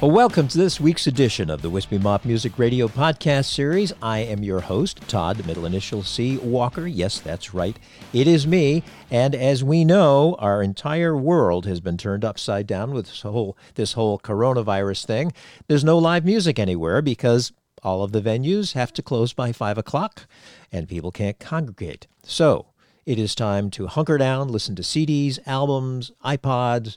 Well, welcome to this week's edition of the Wispy Mop Music Radio podcast series. I am your host, Todd, middle initial C Walker. Yes, that's right. It is me. And as we know, our entire world has been turned upside down with this whole, this whole coronavirus thing. There's no live music anywhere because all of the venues have to close by 5 o'clock and people can't congregate. So it is time to hunker down, listen to CDs, albums, iPods,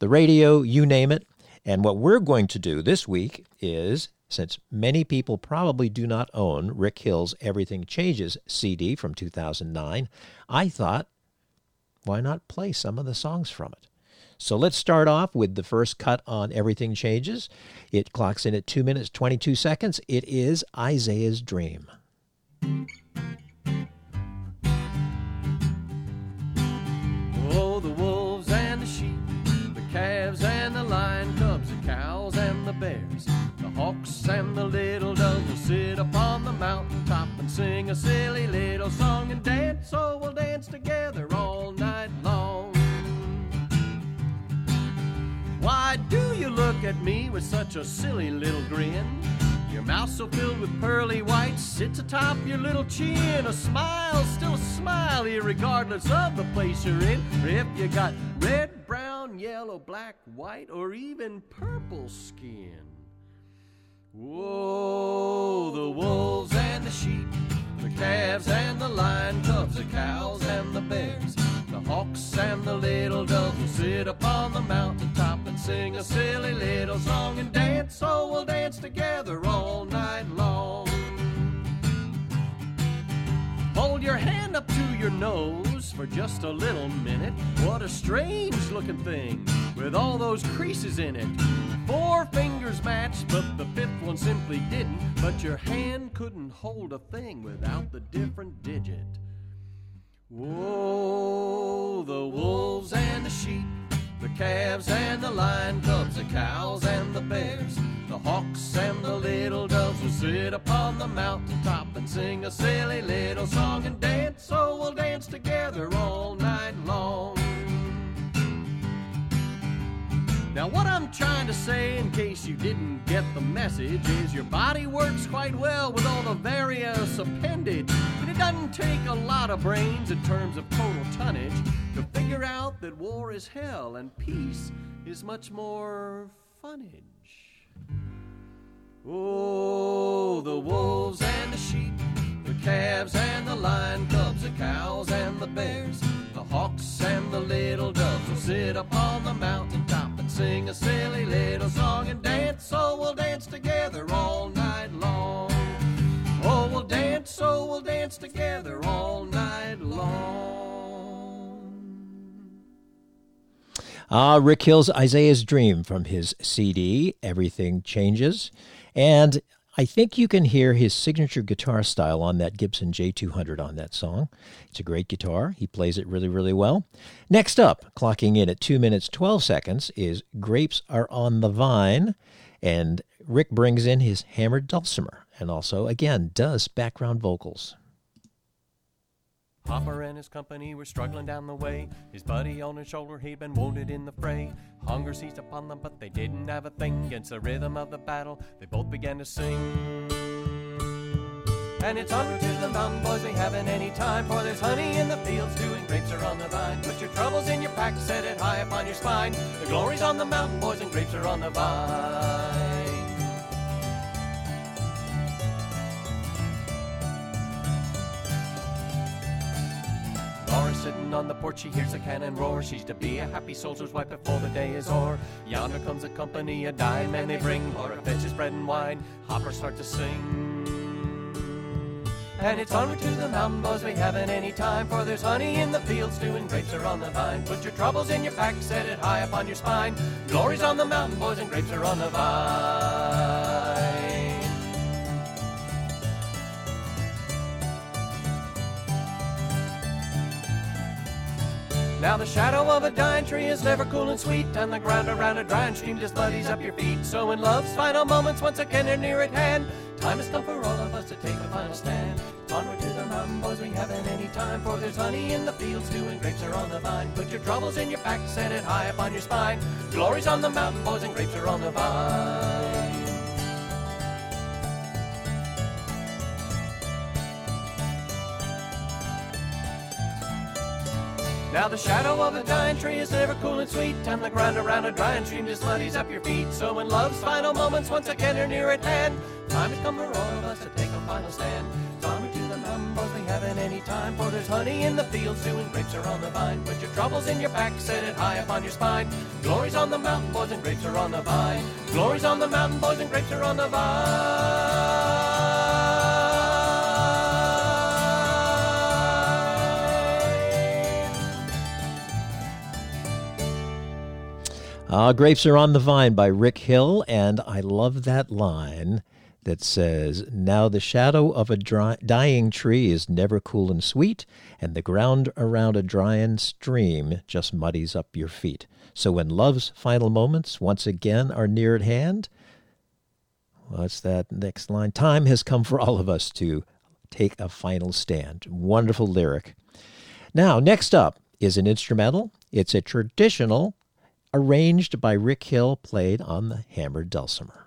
the radio, you name it. And what we're going to do this week is since many people probably do not own Rick Hill's Everything Changes CD from 2009, I thought, why not play some of the songs from it? So let's start off with the first cut on Everything Changes. It clocks in at 2 minutes 22 seconds. It is Isaiah's Dream. The hawks and the little doves will sit upon the mountain top and sing a silly little song and dance. Oh, we'll dance together all night long. Why do you look at me with such a silly little grin? Your mouth so filled with pearly whites sits atop your little chin. A smile, still a smile, regardless of the place you're in. Or if you got red, brown, yellow, black, white, or even purple skin. Whoa, the wolves and the sheep, the calves and the lion cubs, the cows and the bears, the hawks and the little doves will sit upon the mountain top and sing a silly little song and dance. So we'll dance together all night long. Hold your hand up to your nose for just a little minute. What a strange looking thing with all those creases in it. Four fingers matched, but the fifth one simply didn't. But your hand couldn't hold a thing without the different digit. Whoa, the wolves and the sheep, the calves and the lion cubs, the cows and the bears, the hawks and the little doves will sit upon the mountain top and sing a silly little song and dance. So we'll dance together all night long. Now, what I'm trying to say, in case you didn't get the message, is your body works quite well with all the various appendage. And it doesn't take a lot of brains in terms of total tonnage to figure out that war is hell and peace is much more funnage. Oh, the wolves and the sheep, the calves and the lion cubs, the cows and the bears, hawks and the little doves will sit upon the mountain top and sing a silly little song and dance. So we'll dance together all night long. Oh, we'll dance, so we'll dance together all night long. Ah, Rick Hill's Isaiah's Dream from his CD, Everything Changes. And I think you can hear his signature guitar style on that Gibson J200 on that song. It's a great guitar. He plays it really, really well. Next up, clocking in at 2 minutes 12 seconds, is Grapes Are on the Vine. And Rick brings in his hammered dulcimer and also, again, does background vocals. Hopper and his company were struggling down the way. His buddy on his shoulder, he'd been wounded in the fray. Hunger seized upon them, but they didn't have a thing against the rhythm of the battle. They both began to sing. And it's onward to the mountain, boys, we haven't any time. For there's honey in the fields too, and grapes are on the vine. Put your troubles in your pack, set it high upon your spine. The glory's on the mountain, boys, and grapes are on the vine. Sitting on the porch, she hears a cannon roar. She's to be a happy soldier's wife before the day is o'er. Yonder comes a company, a dime, and they bring Laura fetches bread and wine. Hoppers start to sing. And it's onward to the mountain, boys, we haven't any time. For there's honey in the fields and grapes are on the vine. Put your troubles in your pack, set it high upon your spine. Glory's on the mountain, boys, and grapes are on the vine. Now the shadow of a dying tree is never cool and sweet, and the ground around a drying stream just bloodies up your feet. So in love's final moments, once again are near at hand, Time has come for all of us to take a final stand. Onward to the mountain, boys, we haven't any time. For there's honey in the fields too, and grapes are on the vine. Put your troubles in your pack, set it high upon your spine. Glory's on the mountain, boys, and grapes are on the vine. Now the shadow of a dying tree is never cool and sweet. Time the ground around a drying stream just muddies up your feet. So when love's final moments once again are near at hand, time has come for all of us to take a final stand. Onward to the boys, we haven't any time. For there's honey in the fields too, and grapes are on the vine. Put your troubles in your pack, set it high up on your spine. Glory's on the mountain, boys, and grapes are on the vine. Glory's on the mountain, boys, and grapes are on the vine. Ah, Grapes Are on the Vine by Rick Hill, and I love that line that says, Now the shadow of a dry, dying tree is never cool and sweet, and the ground around a drying stream just muddies up your feet. So when love's final moments once again are near at hand, what's that next line? Time has come for all of us to take a final stand. Wonderful lyric. Now, next up is an instrumental. It's a traditional arranged by Rick Hill, played on the hammered dulcimer.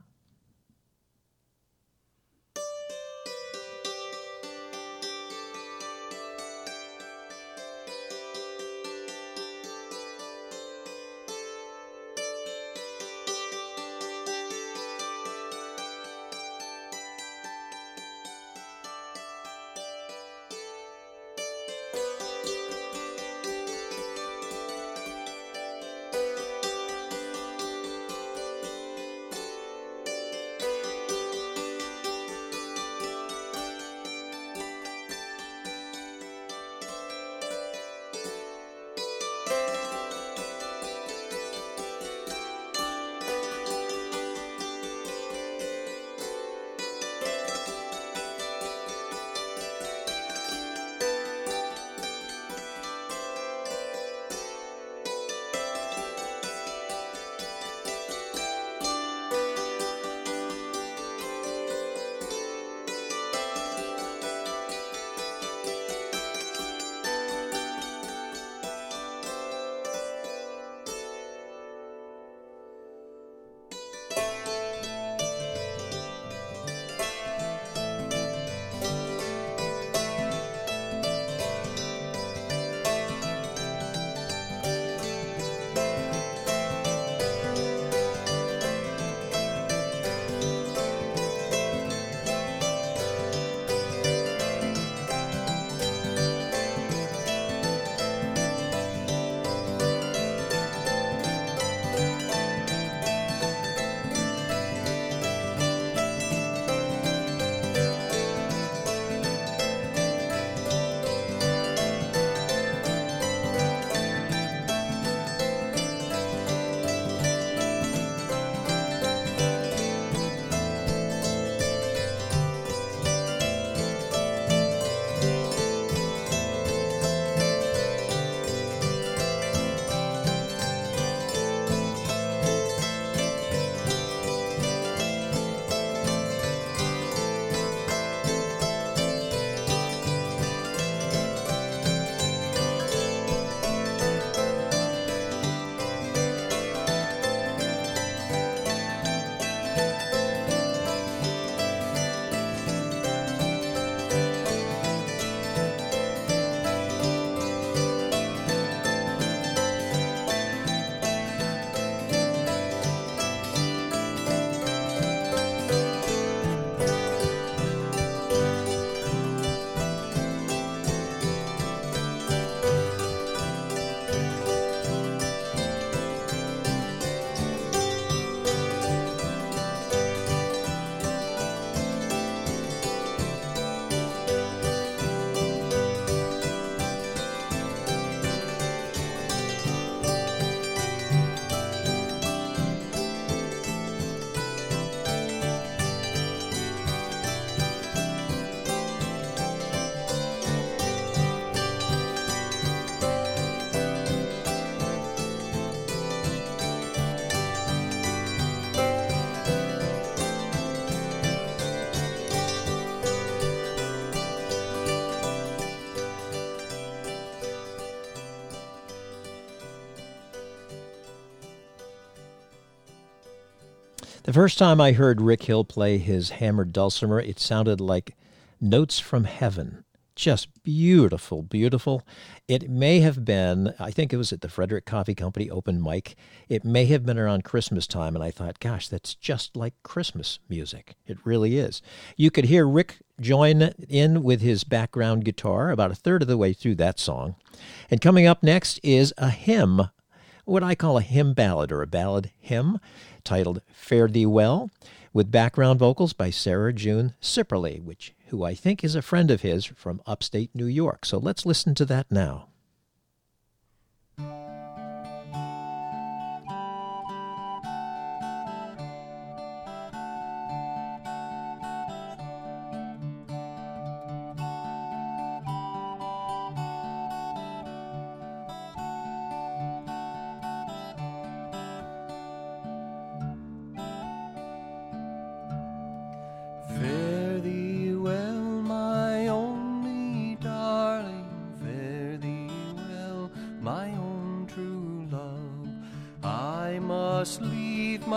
The first time I heard Rick Hill play his hammered dulcimer, it sounded like notes from heaven. Just beautiful, beautiful. It may have been, I think it was at the Frederick Coffee Company open mic. It may have been around Christmas time, and I thought, gosh, that's just like Christmas music. It really is. You could hear Rick join in with his background guitar about a third of the way through that song. And coming up next is a hymn, what I call a hymn ballad or a ballad hymn, titled Fare Thee Well, with background vocals by Sarah June Sipperly, which who I think is a friend of his from upstate New York. So let's listen to that now.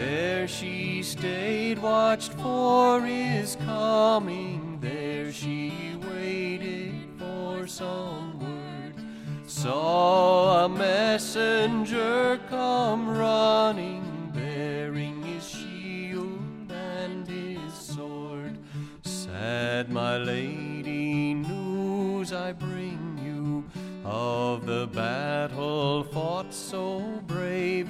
There she stayed, watched for his coming. There she waited for some word. Saw a messenger come running, bearing his shield and his sword. Sad, my lady, news I bring you of the battle fought so brave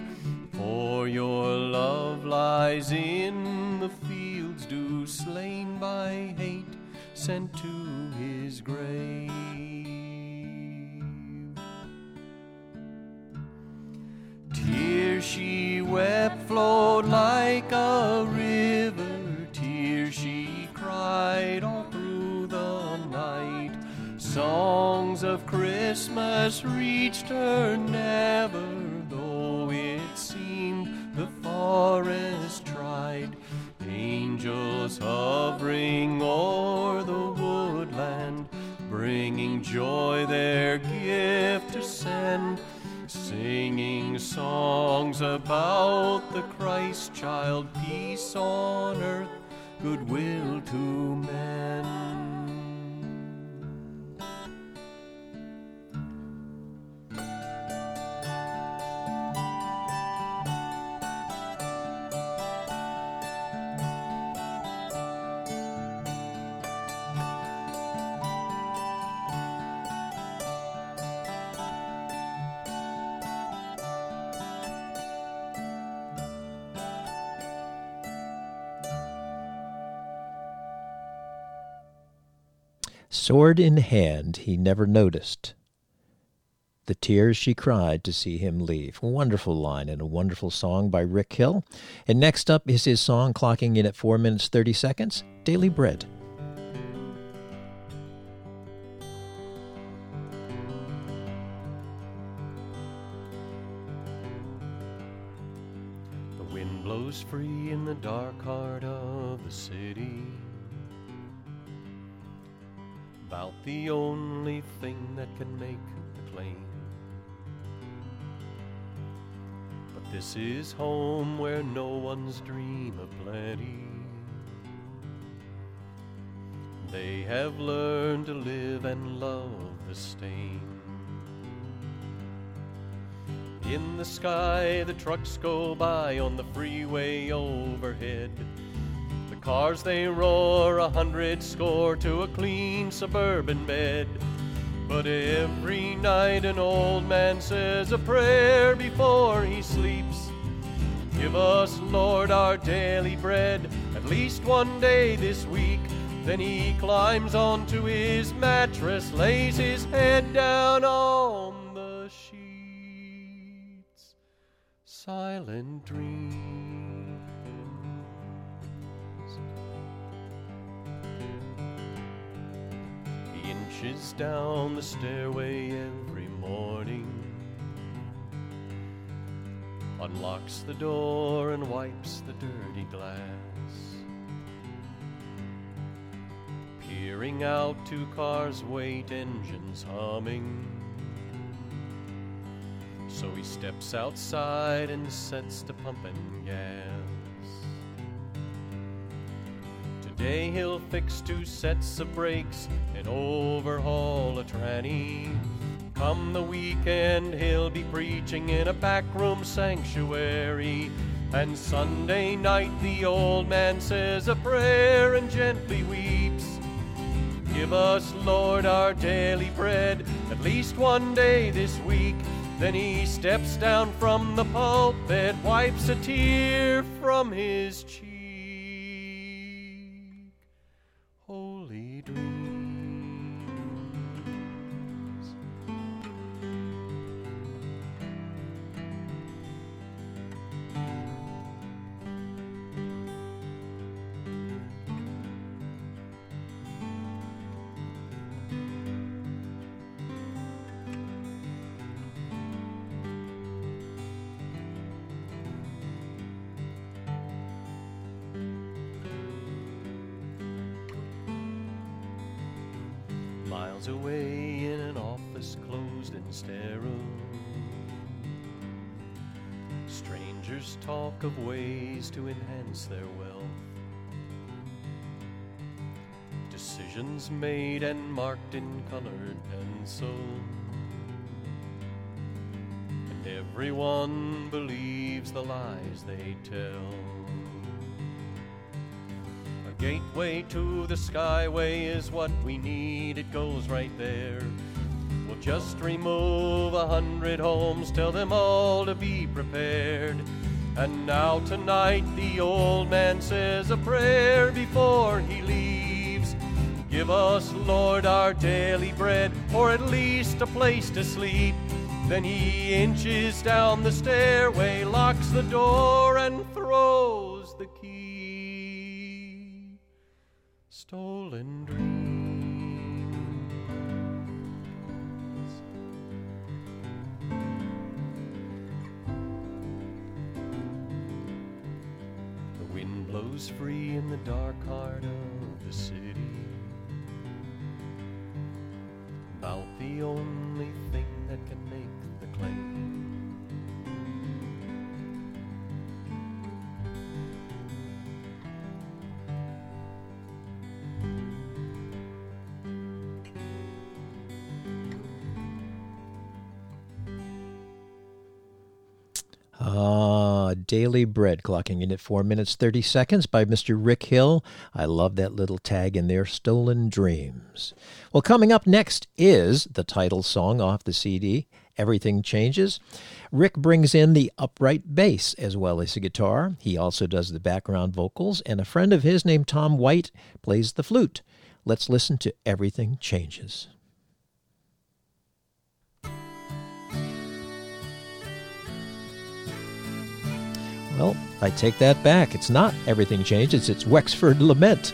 for your love lies in the fields, do slain by hate, sent to his grave. Tears she wept flowed like a river, tears she cried all through the night. Songs of Christmas reached her never it seemed the forest tried. Angels hovering o'er the woodland, bringing joy their gift to send, singing songs about the Christ child, peace on earth, goodwill to men. Leave. A wonderful line and a wonderful song by Rick Hill. And next up is his song clocking in at 4 minutes 30 seconds Daily Bread. The wind blows free in the dark heart of the city about the only thing that can make the claim. But this is home where no one's dream of plenty. They have learned to live and love the stain. In the sky, the trucks go by on the freeway overhead. Cars they roar a hundred score to a clean suburban bed. But every night an old man says a prayer before he sleeps. Give us, Lord, our daily bread, at least one day this week. Then he climbs onto his mattress, lays his head down on the sheets. Silent dream. Rushes down the stairway every morning, unlocks the door and wipes the dirty glass. Peering out, two cars wait, engines humming. So he steps outside and sets to pumping gas. Today he'll fix two sets of brakes and overhaul a tranny. Come the weekend, he'll be preaching in a backroom sanctuary. And Sunday night, the old man says a prayer and gently weeps. Give us, Lord, our daily bread, at least one day this week. Then he steps down from the pulpit, wipes a tear from his cheek. Made and marked in colored pencil. And everyone believes the lies they tell. A gateway to the skyway is what we need, it goes right there. We'll just remove a hundred homes, tell them all to be prepared. And now tonight the old man says a prayer before he leaves. Give us, Lord, our daily bread, or at least a place to sleep. Then he inches down the stairway, locks the door, and throws the key. Stolen dreams. The wind blows free in the dark heart of the city. Only thing that can Daily Bread, clocking in at 4 minutes 30 seconds by Mr. Rick Hill. I love that little tag in there, Stolen Dreams. Well, coming up next is the title song off the CD, Everything Changes. Rick brings in the upright bass as well as the guitar. He also does the background vocals, and a friend of his named Tom White plays the flute. Let's listen to Everything Changes. Well, I take that back. It's not Everything Changes, it's Wexford Lament.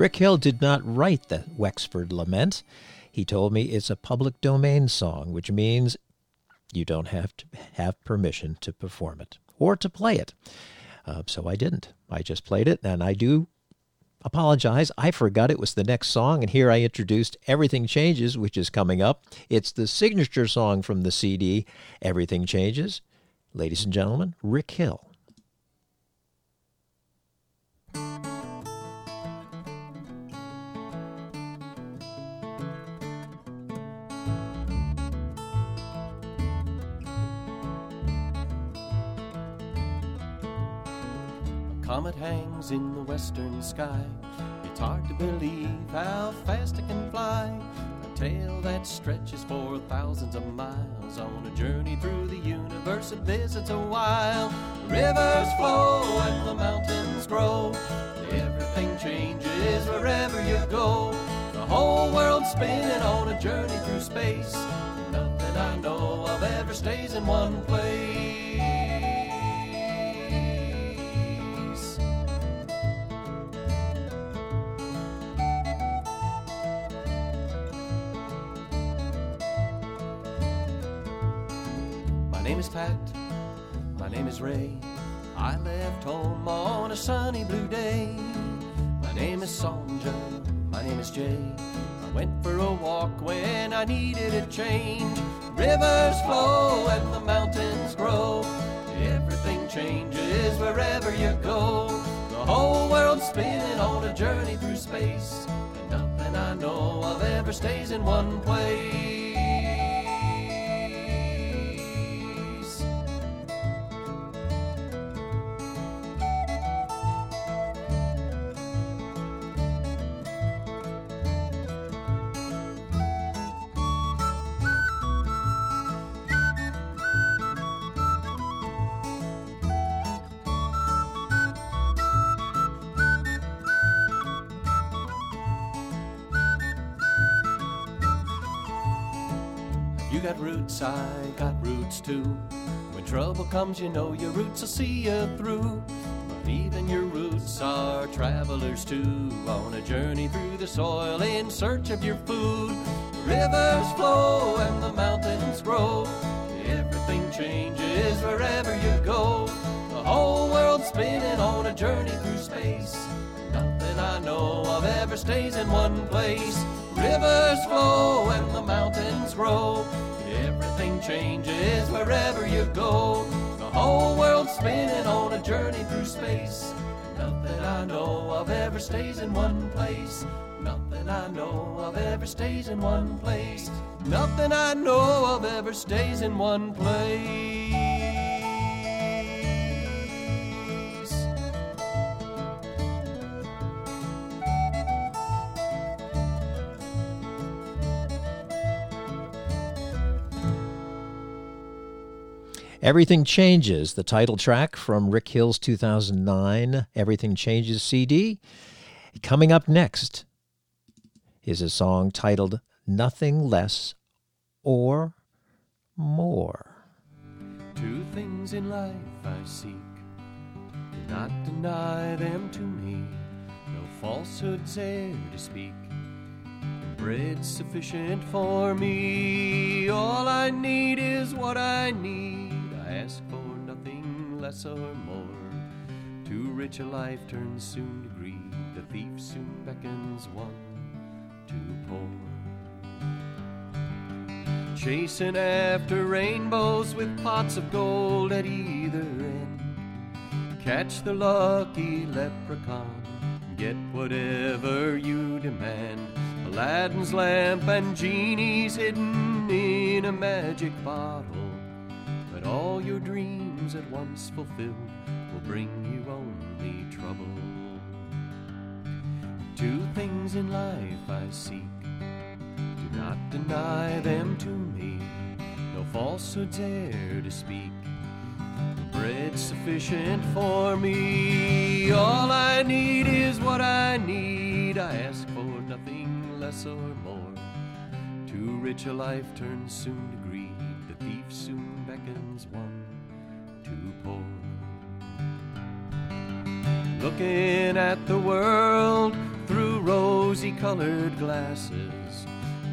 Rick Hill did not write the Wexford Lament. He told me it's a public domain song, which means you don't have to have permission to perform it or to play it. Uh, so I didn't. I just played it, and I do apologize. I forgot it was the next song, and here I introduced Everything Changes, which is coming up. It's the signature song from the CD, Everything Changes. Ladies and gentlemen, Rick Hill. Comet hangs in the western sky. It's hard to believe how fast it can fly. A tail that stretches for thousands of miles on a journey through the universe. It visits a while. Rivers flow and the mountains grow. Everything changes wherever you go. The whole world's spinning on a journey through space. Nothing I know of ever stays in one place. Pat. My name is Ray. I left home on a sunny blue day. My name is Sonja. My name is Jay. I went for a walk when I needed a change. Rivers flow and the mountains grow. Everything changes wherever you go. The whole world's spinning on a journey through space. And nothing I know of ever stays in one place. Too. When trouble comes, you know your roots will see you through. But even your roots are travelers too, on a journey through the soil in search of your food. Rivers flow and the mountains grow. Everything changes wherever you go. The whole world's spinning on a journey through space. Nothing I know of ever stays in one place. Rivers flow and the mountains grow. Everything changes wherever you go. The whole world's spinning on a journey through space. Nothing I know of ever stays in one place. Nothing I know of ever stays in one place. Nothing I know of ever stays in one place. Everything Changes, the title track from Rick Hill's 2009 Everything Changes CD. Coming up next is a song titled Nothing Less or More. Two things in life I seek, do not deny them to me. No falsehoods e'er to speak. Bread sufficient for me. All I need is what I need. Ask for nothing less or more. Too rich a life turns soon to greed. The thief soon beckons one too poor. Chasing after rainbows with pots of gold at either end. Catch the lucky leprechaun, get whatever you demand. Aladdin's lamp and genies hidden in a magic bottle. All your dreams at once fulfilled will bring you only trouble. Two things in life I seek, do not deny them to me. No falsehoods dare to speak. Bread sufficient for me. All I need is what I need. I ask for nothing less or more. Too rich a life turns soon to Looking at the world through rosy colored glasses,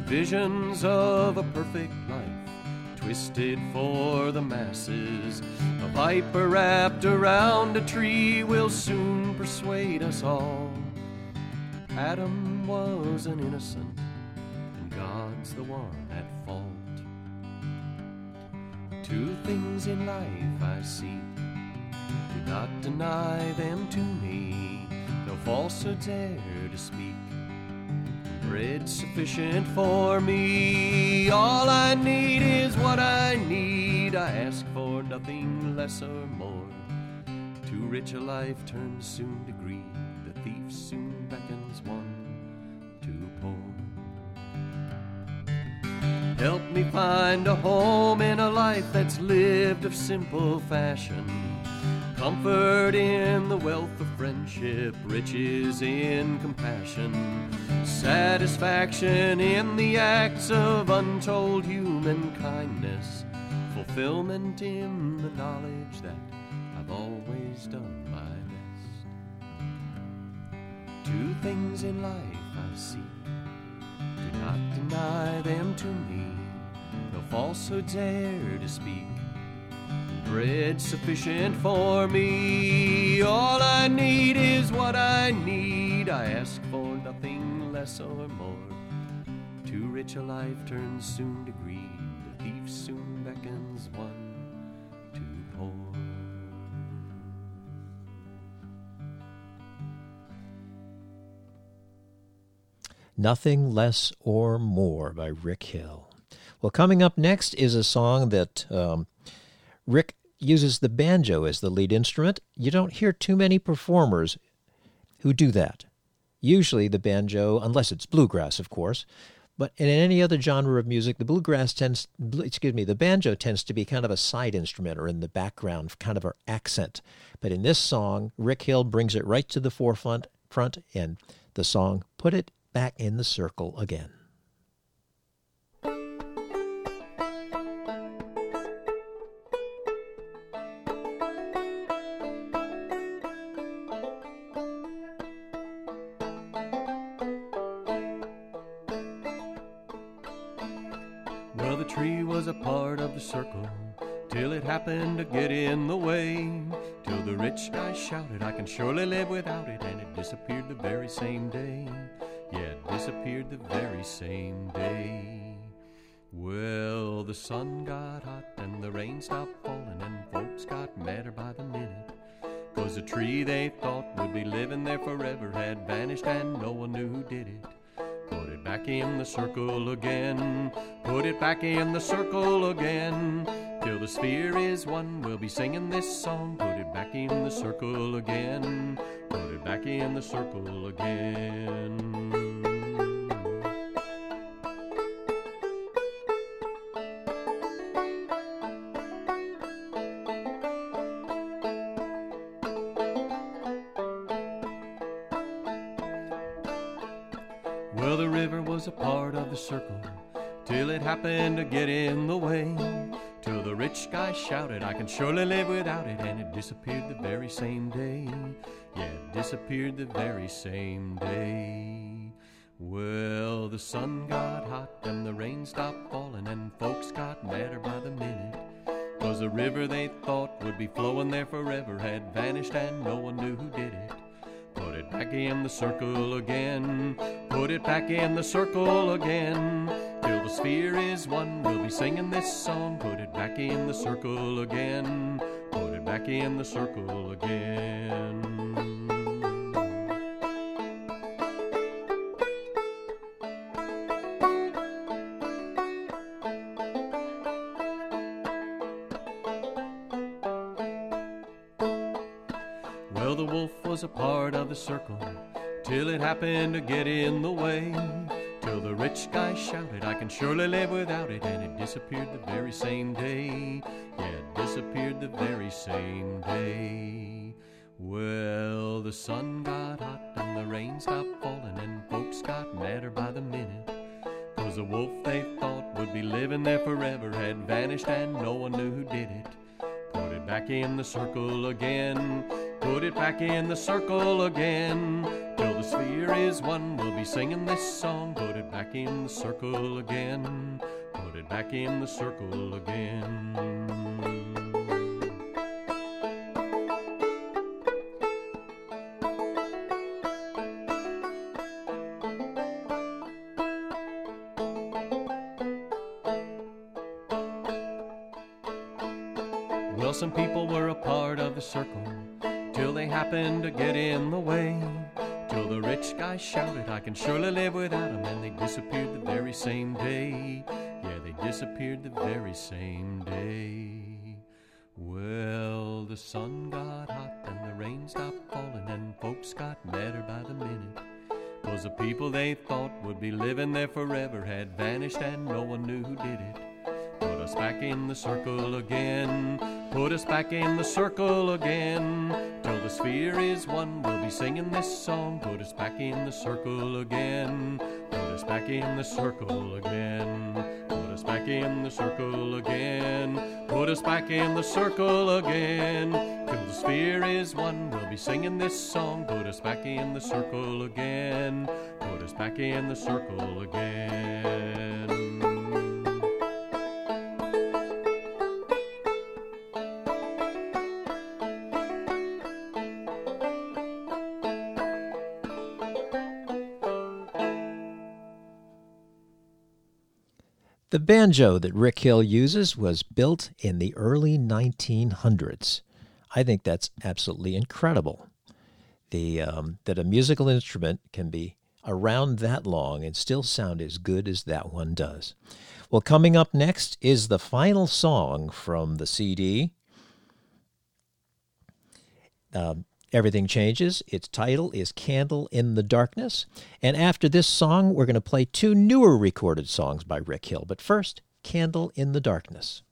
visions of a perfect life twisted for the masses. A viper wrapped around a tree will soon persuade us all. Adam was an innocent, and God's the one at fault. Two things in life I seek, do not deny them to me. No falsehood dare to speak. Bread sufficient for me. All I need is what I need. I ask for nothing less or more. Too rich a life turns soon to greed. The thief soon Help me find a home in a life that's lived of simple fashion. Comfort in the wealth of friendship, riches in compassion, satisfaction in the acts of untold human kindness, fulfillment in the knowledge that I've always done my best. Two things in life I seek, do not deny them to me, no falsehood dare to speak bread sufficient for me. All I need is what I need. I ask for nothing less or more. Too rich a life turns soon to greed. The thief soon beckons one Nothing Less or More by Rick Hill. Well, coming up next is a song that um, Rick uses the banjo as the lead instrument. You don't hear too many performers who do that. Usually the banjo, unless it's bluegrass, of course, but in any other genre of music, the bluegrass tends, excuse me, the banjo tends to be kind of a side instrument or in the background, kind of an accent. But in this song, Rick Hill brings it right to the forefront, front, and the song "Put It back in the circle again. Well, the tree was a part of the circle till it happened to get in the way. Till the rich guy shouted, I can surely live without it, and it disappeared the very same day. Yeah, it disappeared the very same day. Well, the sun got hot and the rain stopped falling, and folks got madder by the minute. Cause the tree they thought would be living there forever had vanished, and no one knew who did it. Put it back in the circle again. Put it back in the circle again. Till the sphere is one, we'll be singing this song. Put it back in the circle again. Put it back in the circle again. Guy I can surely live without it, and it disappeared the very same day. Yeah, it disappeared the very same day. Well, the sun got hot and the rain stopped falling, and folks got madder by the minute. Cause the river they thought would be flowing there forever had vanished, and no one knew who did it. Put it back in the circle again. Put it back in the circle again. Till the sphere is one, we'll be singing this song. Put it back in the circle again. Put it back in the circle again. Well, the wolf was a part of the circle till it happened to get in the way. Rich guy shouted, I can surely live without it, and it disappeared the very same day. Yeah, it disappeared the very same day. Well, the sun got hot and the rain stopped falling, and folks got madder by the minute. Cause the wolf they thought would be living there forever had vanished, and no one knew who did it. Put it back in the circle again. Put it back in the circle again. Sphere is one, we'll be singing this song. Put it back in the circle again. Put it back in the circle again. Well, some people were a part of the circle till they happened to get in the way. Till the rich guy shouted, I can surely live without him, and they disappeared the very same day. Yeah, they disappeared the very same day. Well, the sun got hot and the rain stopped falling, and folks got madder by the minute. Cause the people they thought would be living there forever had vanished, and no one knew who did it. Put us back in the circle again. Put us back in the circle again. Till the sphere is one, we'll be singing this song. Put us back in the circle again. Put us back in the circle again. Put us back in the circle again. Put us back in the circle again. Till the sphere is one, we'll be singing this song. Put us back in the circle again. Put us back in the circle again. The banjo that Rick Hill uses was built in the early 1900s. I think that's absolutely incredible. The um, that a musical instrument can be around that long and still sound as good as that one does. Well, coming up next is the final song from the CD. Um, Everything Changes. Its title is Candle in the Darkness. And after this song, we're going to play two newer recorded songs by Rick Hill. But first, Candle in the Darkness.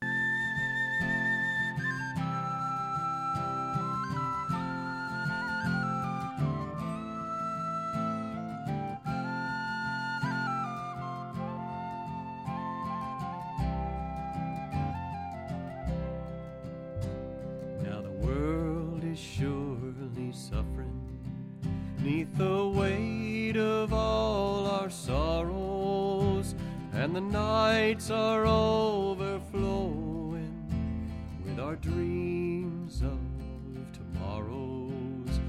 Nights are overflowing with our dreams of tomorrows.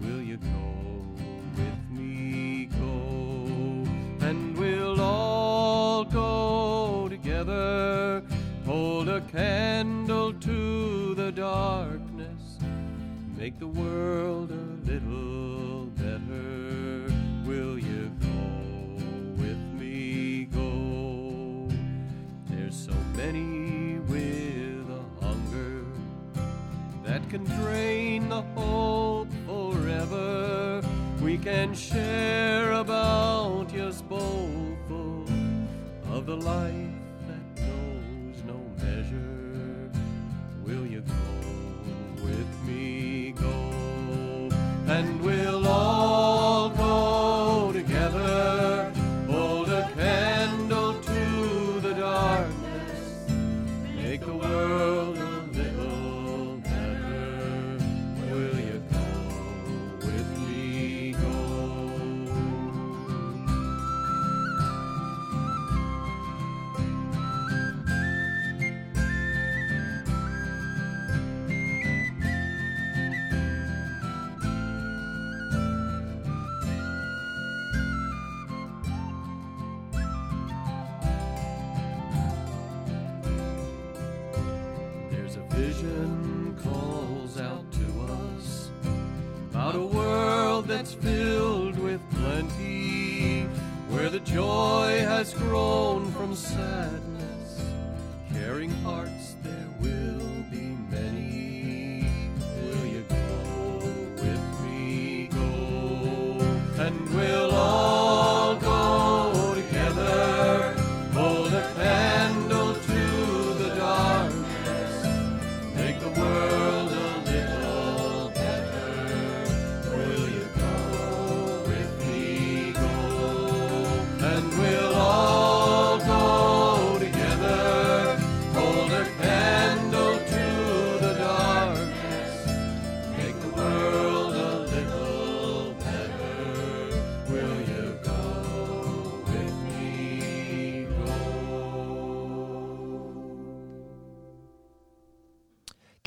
Will you go with me? Go, and we'll all go together. Hold a candle to the darkness, make the world can drain the hope forever. We can share a bounteous bowlful of the life and we'll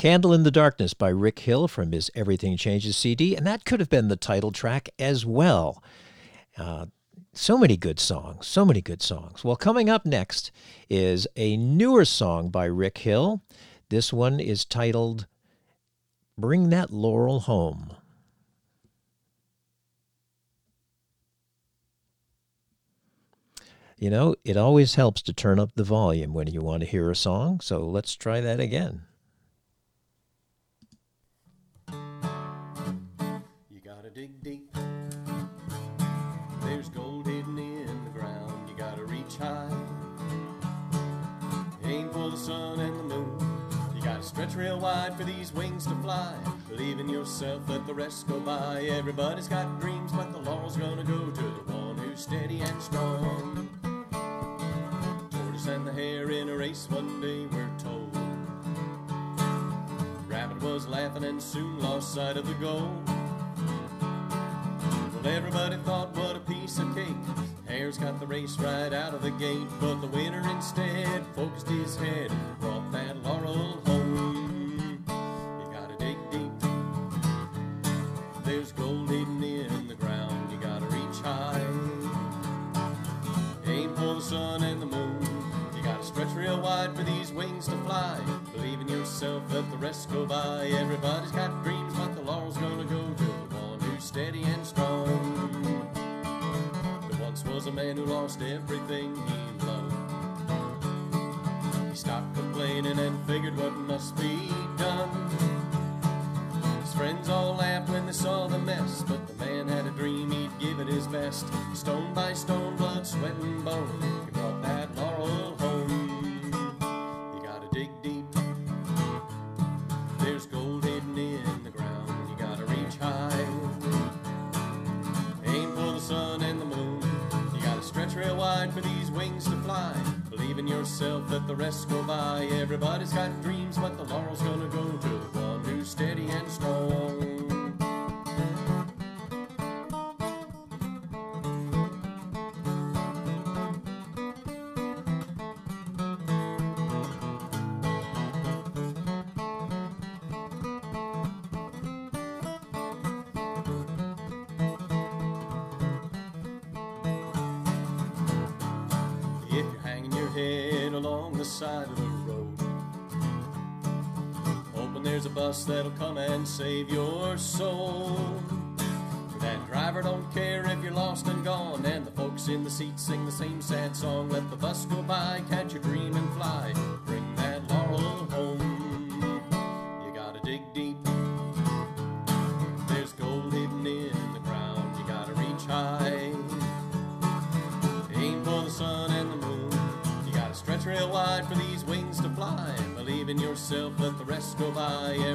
Candle in the Darkness by Rick Hill from his Everything Changes CD, and that could have been the title track as well. Uh, so many good songs, so many good songs. Well, coming up next is a newer song by Rick Hill. This one is titled Bring That Laurel Home. You know, it always helps to turn up the volume when you want to hear a song, so let's try that again. Stretch real wide for these wings to fly. Believe in yourself, let the rest go by. Everybody's got dreams, but the laurel's gonna go to the one who's steady and strong. Tortoise and the hare in a race one day, we're told. Rabbit was laughing and soon lost sight of the goal. Well, everybody thought, what a piece of cake. Hare's got the race right out of the gate, but the winner instead focused his head and brought that laurel home. Rest go by. Everybody's got dreams, but the laurel's gonna go to that'll come and save your soul. That driver don't care if you're lost and gone, and the folks in the seats sing the same sad song. Let the bus go by, catch your dream and fly.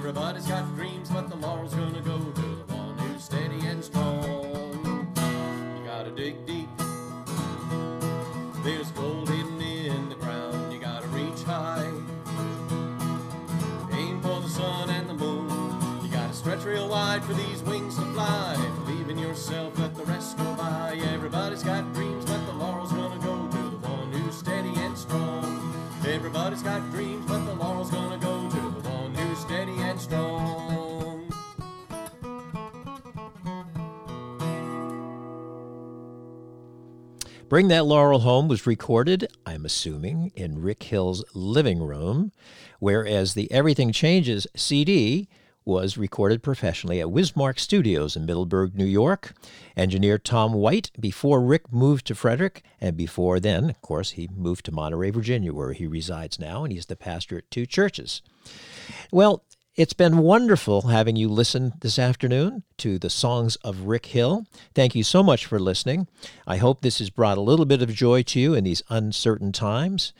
Everybody's got dreams, but the laurel's gonna go to the one who's steady and strong. You gotta dig deep. There's gold hidden in the ground. You gotta reach high. Aim for the sun and the moon. You gotta stretch real wide for these wings to fly. Believe in yourself, let the rest go by. Everybody's got dreams, but the laurel's gonna go to the one who's steady and strong. Everybody's got dreams, but the Bring That Laurel Home was recorded, I'm assuming, in Rick Hill's living room, whereas the Everything Changes CD was recorded professionally at Wismark Studios in Middleburgh, New York. Engineer Tom White, before Rick moved to Frederick, and before then, of course, he moved to Monterey, Virginia, where he resides now, and he's the pastor at two churches. Well, it's been wonderful having you listen this afternoon to the songs of Rick Hill. Thank you so much for listening. I hope this has brought a little bit of joy to you in these uncertain times.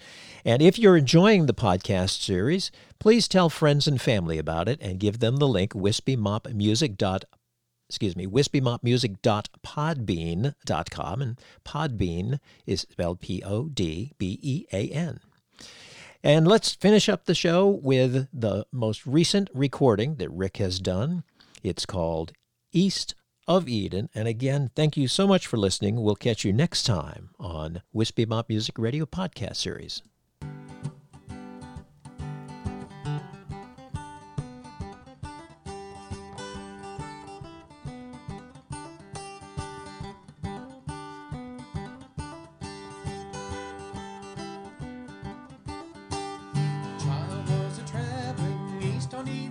And if you're enjoying the podcast series, please tell friends and family about it and give them the link wispymopmusic. Excuse me, wispymopmusic.podbean.com. And Podbean is spelled P O D B E A N. And let's finish up the show with the most recent recording that Rick has done. It's called East of Eden. And again, thank you so much for listening. We'll catch you next time on Wispy Mop Music Radio podcast series. Traveling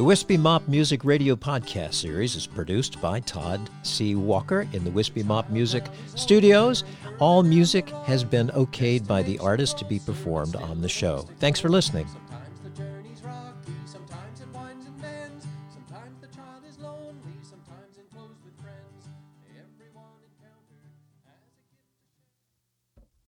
The Wispy Mop Music Radio podcast series is produced by Todd C. Walker in the Wispy Mop Music Studios. All music has been okayed by the artist to be performed on the show. Thanks for listening.